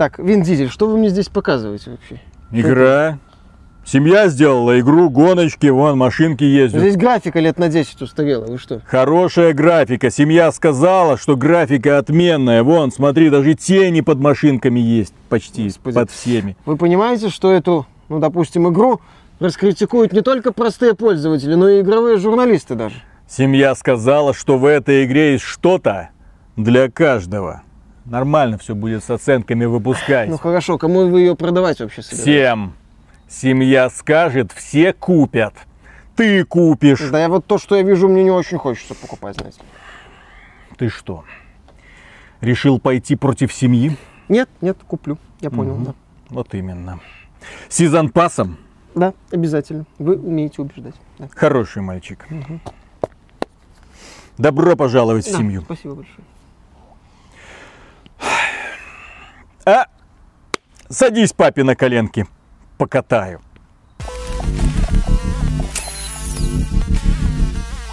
Так, Вин Дизель, что вы мне здесь показываете вообще? Игра. Семья сделала игру, гоночки, вон машинки ездят. Здесь графика лет на 10 устарела, вы что? Хорошая графика. Семья сказала, что графика отменная. Вон, смотри, даже тени под машинками есть почти, Господи. под всеми. Вы понимаете, что эту, ну, допустим, игру раскритикуют не только простые пользователи, но и игровые журналисты даже. Семья сказала, что в этой игре есть что-то для каждого. Нормально все будет с оценками выпускать. Ну хорошо, кому вы ее продавать вообще собираетесь? Всем. Семья скажет, все купят. Ты купишь. Да я вот то, что я вижу, мне не очень хочется покупать, знаете. Ты что? Решил пойти против семьи? Нет, нет, куплю. Я понял, да. Вот именно. Сезон пасом. Да, обязательно. Вы умеете убеждать. Да. Хороший мальчик. Добро пожаловать в Да, семью. Спасибо большое. А, садись папе на коленки. Покатаю.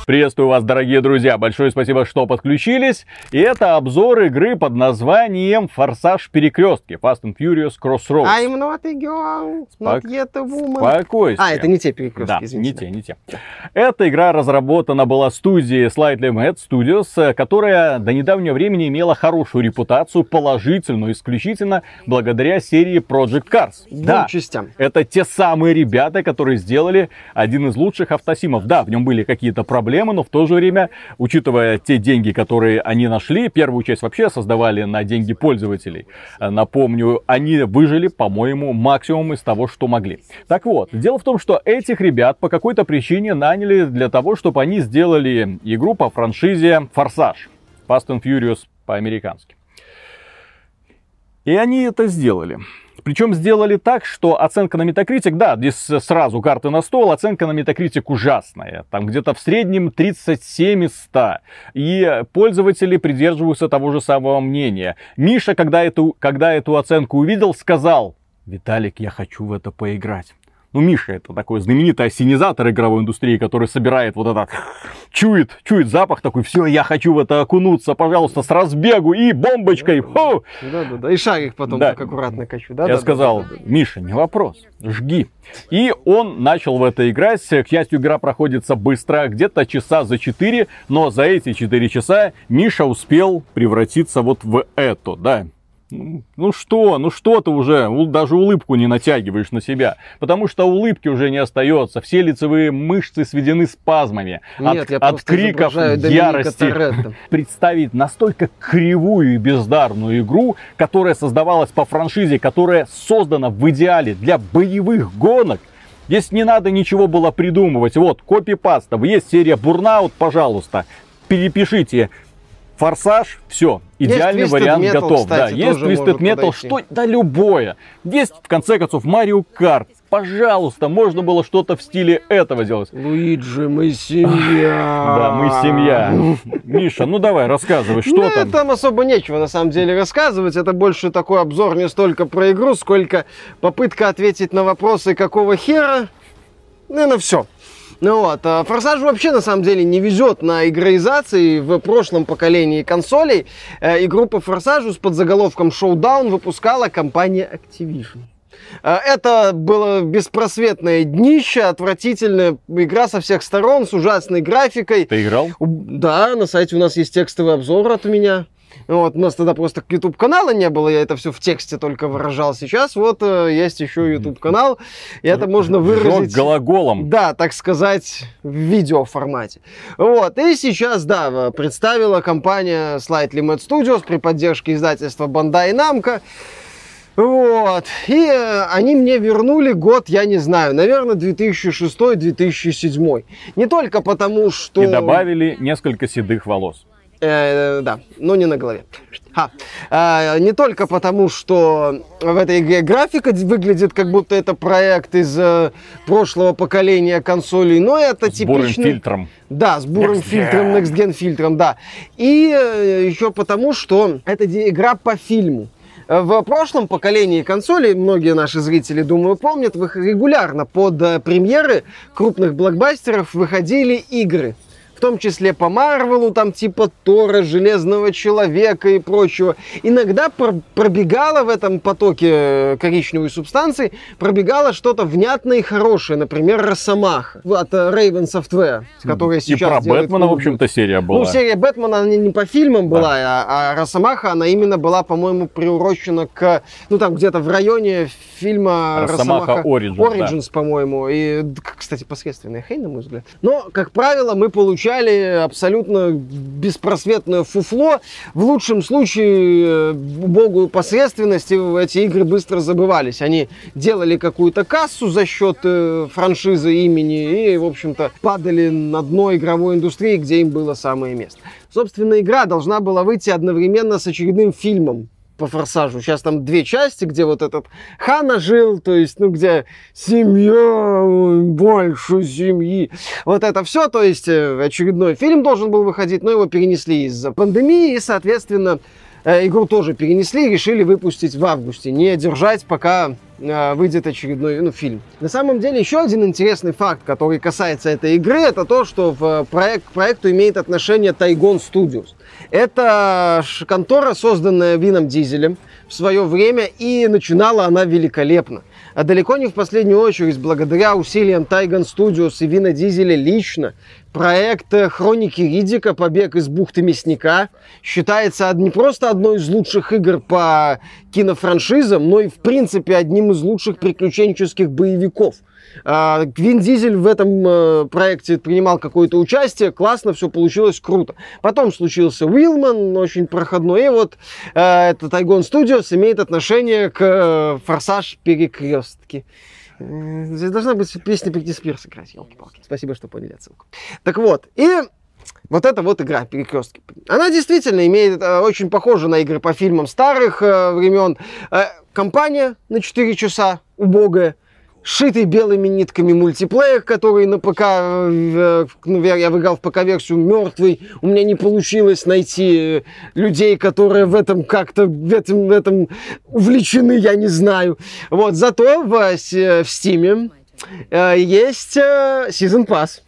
Приветствую вас, дорогие друзья. Большое спасибо, что подключились. И это обзор игры под названием «Форсаж перекрестки» Fast and Furious Crossroads. I'm not a girl, not yet a woman. Спокойствие. А, это не те перекрестки, Да, извините. не те, не те. Эта игра разработана была студией Slightly Mad Studios, э, которая до недавнего времени имела хорошую репутацию, положительную, исключительно благодаря серии Project Cars. Двум частям. Это те самые ребята, которые сделали один из лучших автосимов. Да, в нем были какие-то проблемы, но в то же время, учитывая те деньги, которые они нашли, первую часть вообще создавали на деньги пользователей. Э, Напомню, они выжили, по-моему, максимум из того, что могли. Так вот, дело в том, что этих ребят по какой-то причине наняли для того, чтобы они сделали игру по франшизе «Форсаж». Fast and Furious по-американски. И они это сделали. Причем сделали так, что оценка на Metacritic, да, здесь сразу карты на стол, оценка на Metacritic ужасная. Там где-то в среднем 37 из 100. И пользователи придерживаются того же самого мнения. Миша, когда эту, когда эту оценку увидел, сказал, Виталик, я хочу в это поиграть. Ну, Миша это такой знаменитый осенизатор игровой индустрии, который собирает вот этот, чует, чует запах такой, все, я хочу в это окунуться, пожалуйста, с разбегу и бомбочкой. Хо! Да, да, да. И шарик потом Да. так аккуратно качу. Да, Я да, да, сказал, да, да, да. Миша, не вопрос, жги. И он начал в это играть. К счастью, игра проходится быстро, где-то часа за 4, но за эти 4 часа Миша успел превратиться вот в это, да. Ну что, ну что ты уже, даже улыбку не натягиваешь на себя, потому что улыбки уже не остается, все лицевые мышцы сведены спазмами Нет, от, я от криков ярости Торетто. представить настолько кривую и бездарную игру, которая создавалась по франшизе, которая создана в идеале для боевых гонок, Здесь не надо ничего было придумывать. Вот, копипаста. Есть серия Burnout, пожалуйста. Перепишите Форсаж, все, идеальный Twisted вариант Metal, готов. кстати, да, есть Twisted Metal, подойти. что да любое. Есть, в конце концов, Марио Карт. Пожалуйста, можно было что-то в стиле этого сделать. Луиджи, мы семья. Да, мы семья. Миша, ну давай, рассказывай, что ну, там? там особо нечего на самом деле рассказывать. Это больше такой обзор не столько про игру, сколько попытка ответить на вопросы, какого хера. Ну, на все. Ну вот, а Форсаж вообще на самом деле не везет на игроизации в прошлом поколении консолей. Э, Игру по Форсажу с подзаголовком Showdown выпускала компания Activision. Э, Это было беспросветное днище, отвратительная игра со всех сторон, с ужасной графикой. Ты играл? Да, на сайте у нас есть текстовый обзор от меня. Вот, у нас тогда просто YouTube канала не было, я это все в тексте только выражал. Сейчас вот э, есть еще YouTube канал, и это можно Жёг выразить. глаголом. Да, так сказать, в видеоформате. Вот, и сейчас, да, в- представила компания Slightly Mad Studios при поддержке издательства Bandai Namco. Вот, и э, они мне вернули год, я не знаю, наверное, 2006-2007. Не только потому, что... И добавили несколько седых волос. Э, да, но не на голове. Ха. А, не только потому, что в этой игре графика выглядит как будто это проект из э, прошлого поколения консолей, но это С бурым типичный... фильтром. Да, с бурым Next фильтром. Next Gen фильтром, да. И э, еще потому, что это игра по фильму. Э, В прошлом поколении консолей, многие наши зрители, думаю, помнят, регулярно под премьеры крупных блокбастеров выходили игры в том числе по Марвелу, там типа Тора, Железного Человека и прочего, иногда пр- пробегало в этом потоке э, коричневой субстанции, пробегало что-то внятное и хорошее, например, Росомаха от э, Raven Software, которая И сейчас про делает Бэтмена, в общем-то, серия была. ну, серия Бэтмена, она не по фильмам была, а, а Росомаха, она именно была, по-моему, приурочена к, ну, там, где-то в районе фильма Росомаха Origins, да. Origins, по-моему. И, кстати, посредственная хрень, на мой взгляд. Но, как правило, мы получали абсолютно беспросветное фуфло. В лучшем случае, э, богу посредственности, эти игры быстро забывались. Они делали какую-то кассу за счет э, франшизы имени и, в общем-то, падали на дно игровой индустрии, где им было самое место. Собственно, игра должна была выйти одновременно с очередным фильмом по форсажу. Сейчас там две части, где вот этот Хана жил, то есть, ну, где семья, больше семьи. Вот это все, то есть, э, очередной фильм должен был выходить, но его перенесли из-за пандемии, и, соответственно, игру тоже перенесли и решили выпустить в августе, не держать, пока э, выйдет очередной ну, фильм. На самом деле, еще один интересный факт, который касается этой игры, это то, что в проект, к проекту имеет отношение Taigon Studios. Это контора, созданная Вином Дизелем в свое время, и начинала она великолепно. А далеко не в последнюю очередь, благодаря усилиям Taigon Studios и Вина Дизеля лично, проект э, Хроники Ридика «Побег из бухты Мясника» считается не просто одной из лучших игр по кинофраншизам, но и, в принципе, одним из лучших приключенческих боевиков. А, Вин Дизель в этом э, проекте принимал какое-то участие, классно, все получилось круто. Потом случился Уилман, очень проходной, и вот э, это Тайгон Studios имеет отношение к э, Форсаж Перекрестки. Здесь должна быть песня Бритни Спирс играть, елки-палки. Спасибо, что поняли отсылку. Так вот, и вот эта вот игра Перекрестки. Она действительно имеет очень похожа на игры по фильмам старых времен. Компания на 4 часа, убогая, шитый белыми нитками мультиплеер, который на ПК, э, ну, я выиграл в ПК-версию мертвый, у меня не получилось найти э, людей, которые в этом как-то, в этом, в этом увлечены, я не знаю. Вот, зато в, э, в Steam э, есть э, Season Pass.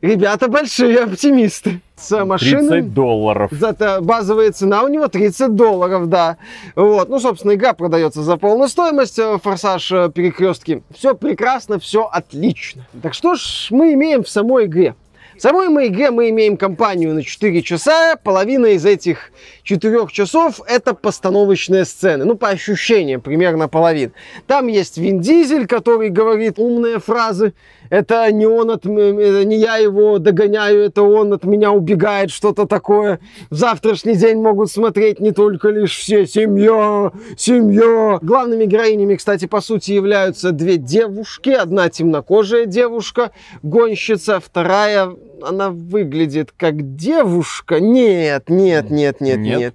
Ребята большие оптимисты. С машиной. 30 долларов. Зато базовая цена у него 30 долларов, да. Вот. Ну, собственно, игра продается за полную стоимость. э, Форсаж э, перекрестки. Все прекрасно, все отлично. Так что ж мы имеем в самой игре? В самой мы игре мы имеем кампанию на 4 часа. Половина из этих 4 часов это постановочные сцены. Ну, по ощущениям, примерно половина. Там есть Вин Дизель, который говорит умные фразы. Это не он от это не я его догоняю, это он от меня убегает, что-то такое. В завтрашний день могут смотреть не только лишь все семья, семья. Главными героинями, кстати, по сути являются две девушки. Одна темнокожая девушка, гонщица, вторая она выглядит как девушка. Нет, нет, нет, нет, Нет? нет.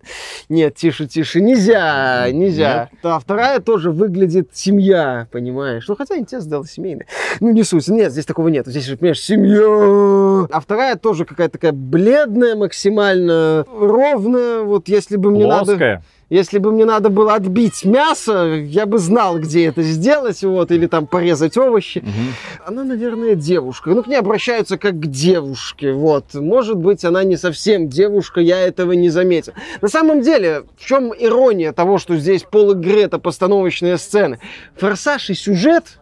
Нет, тише, тише. Нельзя, нельзя. А вторая тоже выглядит семья, понимаешь? Ну, хотя инцест сделал семейный. Ну, не суть. Нет, здесь такого нет. Здесь же, понимаешь, семья. А вторая тоже какая-то такая бледная, максимально ровная. Вот если бы мне надо... Если бы мне надо было отбить мясо, я бы знал, где это сделать, вот, или там порезать овощи. Мгм. Она, наверное, девушка. Ну, к ней обращаются как к девушке, вот. Может быть, она не совсем девушка, я этого не заметил. На самом деле, в чем ирония того, что здесь пол игры это постановочные сцены? Форсаж и сюжет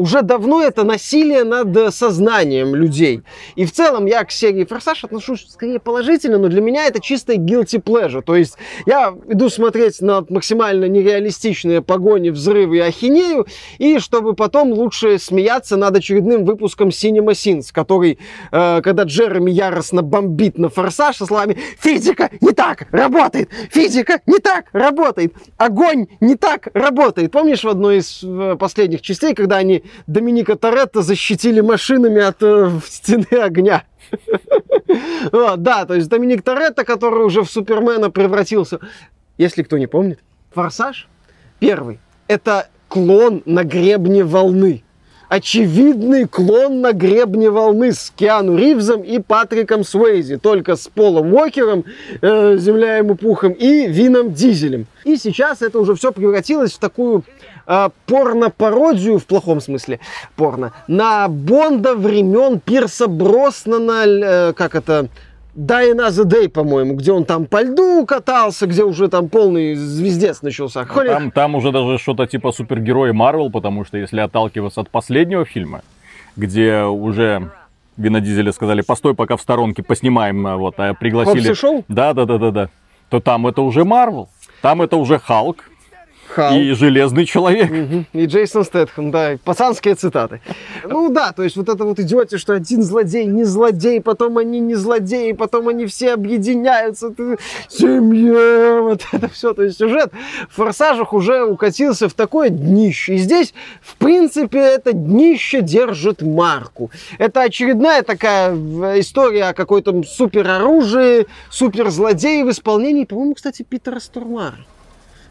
уже давно это насилие над э, сознанием людей. И в целом я к серии Форсаж отношусь скорее положительно, но для меня это чисто guilty pleasure. То есть я иду смотреть на максимально нереалистичные погони, взрывы и ахинею, и чтобы потом лучше смеяться над очередным выпуском Cinema Sins, который, э, когда Джереми яростно бомбит на Форсаж со словами «Физика не так работает! Физика не так работает! Огонь не так работает!» Помнишь в одной из э, последних частей, когда они Доминика Торетто защитили машинами от э, стены огня? Да, то есть Доминик Торетто, который уже в Супермена превратился. Если кто не помнит, Форсаж первый – это клон на гребне волны. очевидный клон на гребне волны с Киану Ривзом и Патриком Суэйзи, только с Полом Уокером, э, земля ему пухом, и Вином Дизелем. И сейчас это уже все превратилось в такую э, порно-пародию, в плохом смысле порно, на Бонда времен Пирса Броснана, э, как это, Die Another Day, по-моему, где он там по льду катался, где уже там полный звездец начался. Ну, там, там уже даже что-то типа супергерои Марвел, потому что если отталкиваться от последнего фильма, где уже Вина Дизеля сказали, постой, пока в сторонке поснимаем, а вот, а пригласили... шоу? Да, да, да, да, да. То там это уже Марвел, там это уже Халк, Халк. И Железный Человек. Угу. И Джейсон Стэтхэм, да, пацанские цитаты. Ну да, то есть вот это вот идете, что один злодей не злодей, потом они не злодеи, потом они все объединяются, ты... семья, вот это все. То есть сюжет в «Форсажах» уже укатился в такое днище. И здесь, в принципе, это днище держит марку. Это очередная такая история о какой-то супероружии, суперзлодее в исполнении, по-моему, кстати, Питера Стурмара.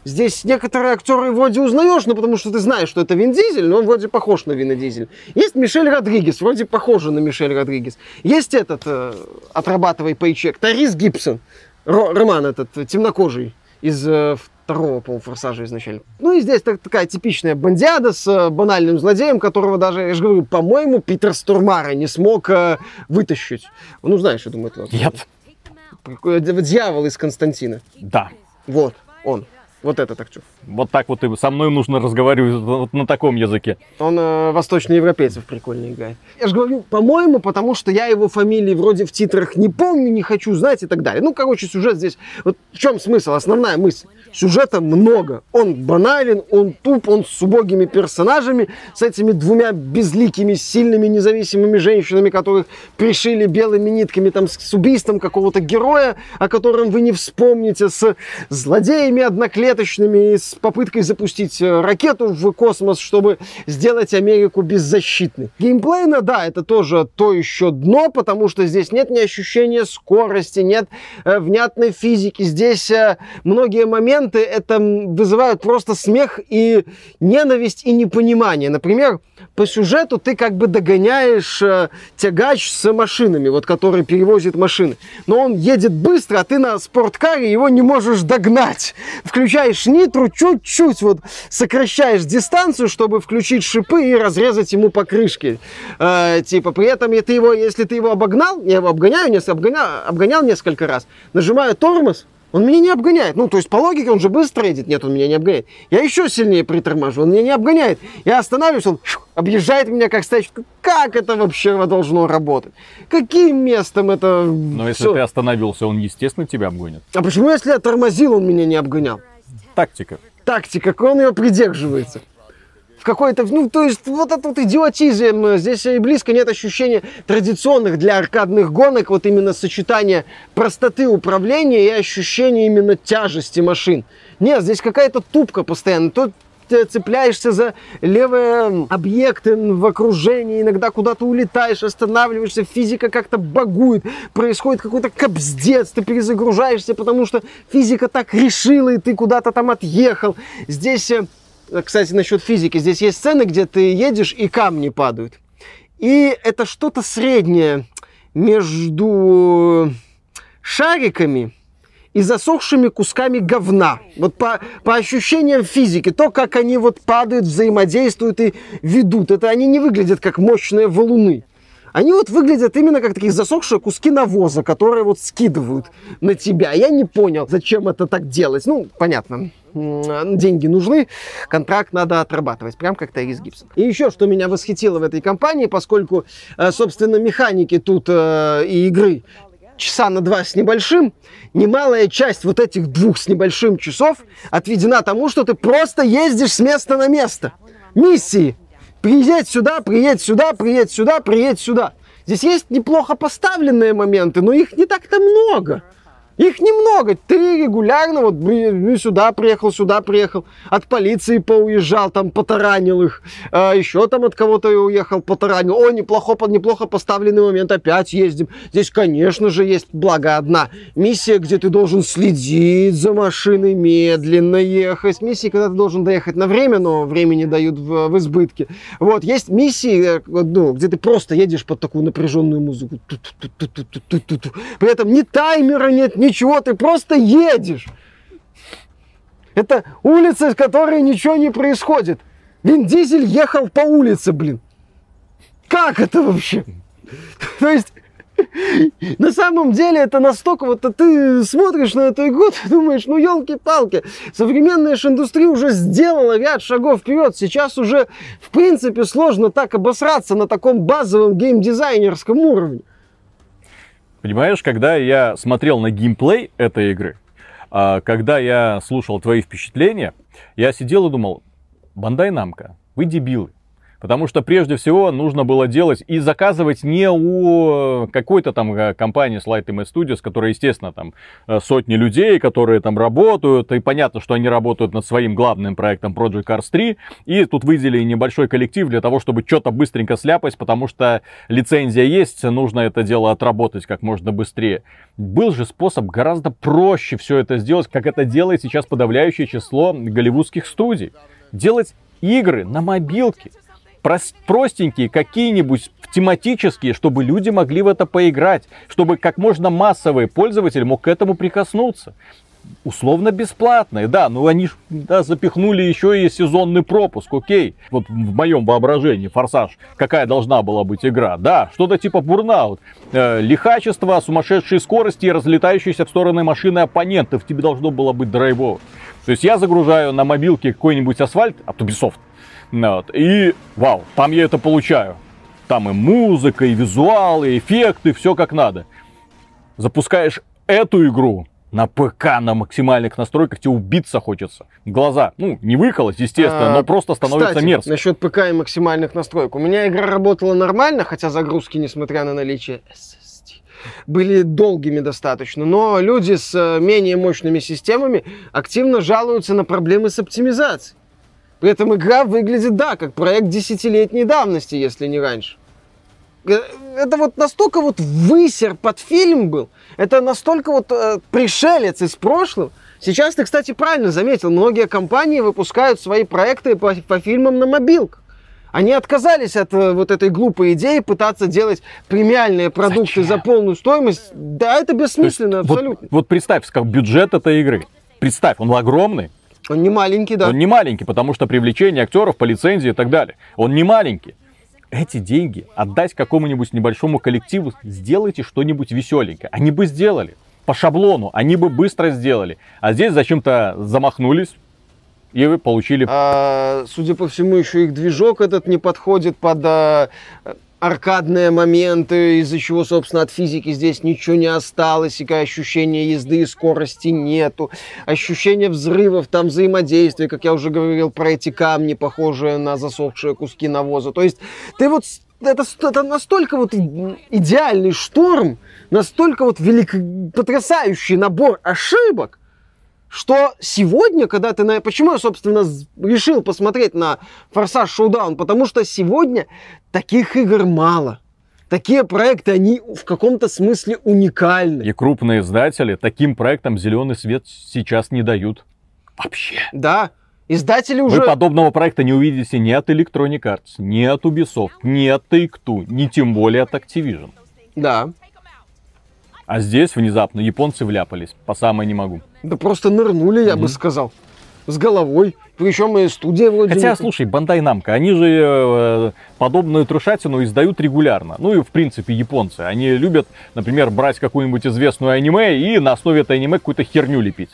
Здесь некоторые актеры вроде узнаешь, ну потому что ты знаешь, что это Вин Дизель, но он вроде похож на Вина Дизель. Есть Мишель Родригес, вроде похожа на Мишель Родригес. Есть этот, э, отрабатывай пейчек, Тарис Гибсон, Ро, Роман этот, темнокожий из э, второго, по форсажа изначально. Ну и здесь так, такая типичная бандиада с э, банальным злодеем, которого даже, я же говорю, по-моему, Питер Стурмара не смог э, вытащить. Ну, знаешь, я думаю, это... Нет. Дьявол из Константина. Да. Вот, он. Вот этот актер. Вот так вот и со мной нужно разговаривать вот на таком языке. Он э, восточноевропейцев прикольно играет. Я же говорю, по-моему, потому что я его фамилии вроде в титрах не помню, не хочу знать и так далее. Ну, короче, сюжет здесь... Вот в чем смысл, основная мысль? Сюжета много. Он банален, он туп, он с убогими персонажами, с этими двумя безликими, сильными, независимыми женщинами, которых пришили белыми нитками, там, с убийством какого-то героя, о котором вы не вспомните, с злодеями одноклеточными, с попыткой запустить э, ракету в космос, чтобы сделать Америку беззащитной. Геймплейно, да, это тоже то еще дно, потому что здесь нет ни ощущения скорости, нет э, внятной физики. Здесь э, многие моменты моменты это вызывают просто смех и ненависть и непонимание. Например, по сюжету ты как бы догоняешь э, тягач с машинами, вот который перевозит машины. Но он едет быстро, а ты на спорткаре его не можешь догнать. Включаешь нитру, чуть-чуть вот сокращаешь дистанцию, чтобы включить шипы и разрезать ему покрышки. Э, типа, при этом ты его, если ты его обогнал, я его обгоняю, обгонял, обгонял несколько раз, нажимаю тормоз, он меня не обгоняет. Ну, то есть, по логике, он же быстро едет. Нет, он меня не обгоняет. Я еще сильнее приторможу, он меня не обгоняет. Я останавливаюсь, он объезжает меня как стачку. Как это вообще должно работать? Каким местом это Но если ты остановился, он, естественно, тебя обгонит. А почему, если я тормозил, он меня не обгонял? Тактика. Тактика, как он ее придерживается в какой-то, ну, то есть вот этот вот идиотизм, здесь и близко нет ощущения традиционных для аркадных гонок, вот именно сочетания простоты управления и ощущения именно тяжести машин. Нет, здесь какая-то тупка постоянно. Тут цепляешься за левые объекты в окружении, иногда куда-то улетаешь, останавливаешься, физика как-то багует, происходит какой-то кобздец, ты перезагружаешься, потому что физика так решила, и ты куда-то там отъехал. Здесь э, кстати, насчет физики. Здесь есть сцены, где ты едешь и камни падают. И это что-то среднее между шариками и засохшими кусками говна. Вот по, по ощущениям физики, то, как они вот падают, взаимодействуют и ведут, это они не выглядят как мощные валуны. Они вот выглядят именно как такие засохшие куски навоза, которые вот скидывают на тебя. Я не понял, зачем это так делать. Ну, понятно, деньги нужны, контракт надо отрабатывать, прям как Тайрис Гибсон. И еще, что меня восхитило в этой компании, поскольку, э, собственно, механики тут э, и игры часа на два с небольшим, немалая часть вот этих двух с небольшим часов отведена тому, что ты просто ездишь с места на место. Миссии Приедь сюда, приедь сюда, приедь сюда, приедь сюда. Здесь есть неплохо поставленные моменты, но их не так-то много. Их немного, ты регулярно, вот ну, сюда приехал, сюда приехал, от полиции поуезжал, там потаранил их, а еще там от кого-то уехал, потаранил. О, неплохо, неплохо поставленный момент, опять ездим. Здесь, конечно же, есть благо одна миссия, где ты должен следить за машиной, медленно ехать. Миссии, когда ты должен доехать на время, но времени дают в, в избытке. Вот, есть миссии, э, ну, где ты просто едешь под такую напряженную музыку. При этом ни таймера нет, ни ничего, ты просто едешь. Это улица, с которой ничего не происходит. Вин Дизель ехал по улице, блин. Как это вообще? То есть, на самом деле это настолько, вот ты смотришь на эту игру, ты думаешь, ну елки-палки, современная же индустрия уже сделала ряд шагов вперед, сейчас уже в принципе сложно так обосраться на таком базовом геймдизайнерском уровне. Понимаешь, когда я смотрел на геймплей этой игры, а, когда я слушал твои впечатления, я сидел и думал, Бандай Намка, вы дебилы. Потому что прежде всего нужно было делать и заказывать не у какой-то там э, компании Slide MS Studios, которая, естественно, там э, сотни людей, которые там работают, и понятно, что они работают над своим главным проектом Project Cars 3, и тут выделили небольшой коллектив для того, чтобы что-то быстренько сляпать, потому что лицензия есть, нужно это дело отработать как можно быстрее. Был же способ гораздо проще все это сделать, как это делает сейчас подавляющее число голливудских студий. Делать игры на мобилке простенькие какие-нибудь тематические, чтобы люди могли в это поиграть, чтобы как можно массовый пользователь мог к этому прикоснуться. Условно бесплатные, да, но они да, запихнули еще и сезонный пропуск, окей. Вот в моем воображении, Форсаж, какая должна была быть игра? Да, что-то типа бурнаут. Э, лихачество, сумасшедшие скорости и разлетающиеся в стороны машины оппонентов. Тебе должно было быть драйвово. То есть я загружаю на мобилке какой-нибудь асфальт от Ubisoft, вот. И вау, там я это получаю. Там и музыка, и визуалы, и эффекты, все как надо. Запускаешь эту игру на ПК на максимальных настройках, тебе убиться хочется. Глаза, ну, не выколоть, естественно, а, но просто становится кстати, мерзко. насчет ПК и максимальных настроек. У меня игра работала нормально, хотя загрузки, несмотря на наличие SSD, были долгими достаточно. Но люди с э, менее мощными системами активно жалуются на проблемы с оптимизацией. При этом игра выглядит, да, как проект десятилетней давности, если не раньше. Э, это вот настолько вот высер под фильм был, это настолько вот э, пришелец из прошлого. Сейчас ты, кстати, правильно заметил, многие компании выпускают свои проекты по, по фильмам на мобилках. Они отказались от э, вот этой глупой идеи пытаться делать премиальные продукты Зачем? за полную стоимость. Да, это бессмысленно есть, абсолютно. Вот, вот представь, как бюджет этой игры. Представь, он огромный. Он не маленький, да. Он не маленький, потому что привлечение актеров по лицензии и так далее. Он не маленький. Эти деньги отдать какому-нибудь небольшому коллективу, сделайте что-нибудь веселенькое. Они бы сделали. По шаблону, они бы быстро сделали. А здесь зачем-то замахнулись, и вы получили... А, судя по всему, еще их движок этот не подходит под а, аркадные моменты, из-за чего, собственно, от физики здесь ничего не осталось, и ощущения езды и скорости нету, ощущение взрывов, там взаимодействия, как я уже говорил, про эти камни, похожие на засохшие куски навоза. То есть ты вот это, это настолько вот идеальный шторм, настолько вот велик, потрясающий набор ошибок, что сегодня, когда ты на... Почему я, собственно, решил посмотреть на Форсаж Шоудаун? Потому что сегодня таких игр мало. Такие проекты, они в каком-то смысле уникальны. И крупные издатели таким проектам зеленый свет сейчас не дают. Вообще. Да. Издатели уже... Вы подобного проекта не увидите ни от Electronic Arts, ни от Ubisoft, ни от Take-Two, ни тем более от Activision. Да. А здесь внезапно японцы вляпались, по самое не могу. Да просто нырнули, я mm-hmm. бы сказал. С головой. Причем и студия вроде... Хотя, слушай, Бандай Намка, они же э, подобную трушатину издают регулярно. Ну и, в принципе, японцы. Они любят, например, брать какую-нибудь известную аниме и на основе этой аниме какую-то херню лепить.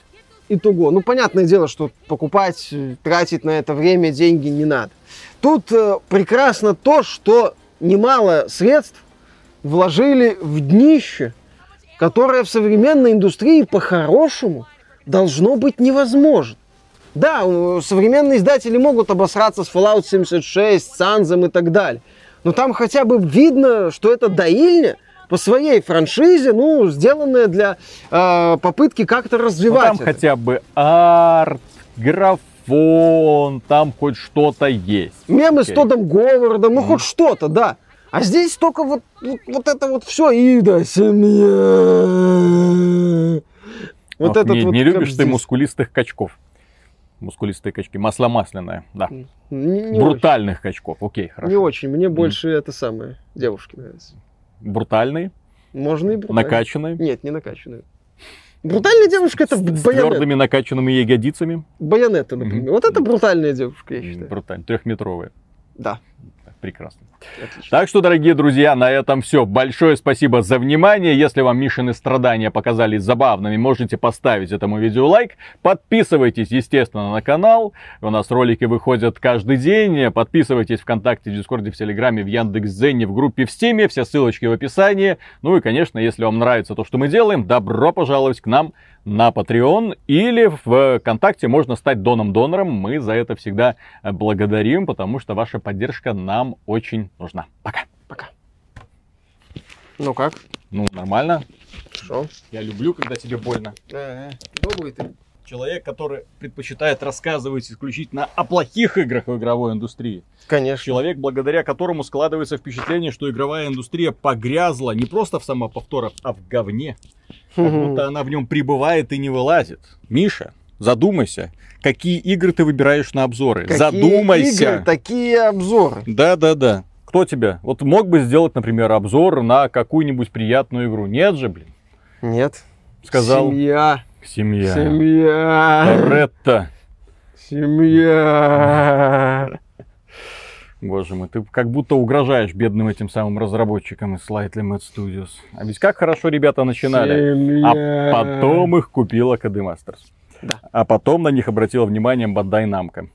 Итого. Ну, понятное дело, что покупать, тратить на это время, деньги не надо. Тут э, прекрасно то, что немало средств вложили в днище которое в современной индустрии по-хорошему должно быть невозможно. Да, современные издатели могут обосраться с Fallout 76, с Санзом и так далее. Но там хотя бы видно, что это доильня, по своей франшизе, ну, сделанная для э, попытки как-то Ну, развивать. там это. хотя бы арт, графон, там хоть что-то есть. Мемы с Окей. Тодом Говардом, ну хоть что-то, да. А здесь только вот, вот, вот это вот все и да, семья. Вот Ох, этот не, вот не любишь ты здесь. мускулистых качков. Мускулистые качки. Масло масляное, да. Не, не Брутальных качков, окей, очень. хорошо. Не очень. Мне больше это самое. Девушки нравятся. Брутальные, Можно и брутальные. накачанные, Нет, не накачанные. Брутальная девушка это с байонет. твердыми накачанными ягодицами. Байонетта, например. Мгм. Вот это брутальная девушка, я считаю. Брутальные, трехметровые. Да, Прекрасно. отлично. Так что, дорогие друзья, на этом все. Большое спасибо за внимание. Если вам Мишины страдания показались забавными, можете поставить этому видео лайк. Подписывайтесь, естественно, на канал. У нас ролики выходят каждый день. Подписывайтесь ВКонтакте, в Дискорде, в Телеграме, в Яндекс.Дзене, в группе в Стиме. Все ссылочки в описании. Ну и, конечно, если вам нравится то, что мы делаем, добро пожаловать к нам на Patreon или в ВКонтакте можно стать доном-донором. Мы за это всегда благодарим, потому что ваша поддержка нам очень нужна. Пока. Пока. Ну как? Ну, нормально. Что? Я люблю, когда тебе больно. Добрый ты. Человек, который предпочитает рассказывать исключительно о плохих играх в игровой индустрии. Конечно. Человек, благодаря которому складывается впечатление, что игровая индустрия погрязла не просто в самоповторах, а в говне. Как будто она в нем прибывает и не вылазит. Миша, задумайся, какие игры ты выбираешь на обзоры. Какие задумайся. игры, такие обзоры. Да, да, да. Кто тебя? Вот мог бы сделать, например, обзор на какую-нибудь приятную игру. Нет же, блин. Нет. Сказал. Семья. Семья. Семья. Ретта. Семья. Боже мой, ты как будто угрожаешь бедным этим самым разработчикам из Slightly Mad Studios. А ведь как хорошо ребята начинали. Семья. А потом их купила KD Masters. Да. А потом на них обратила внимание Bandai Namco.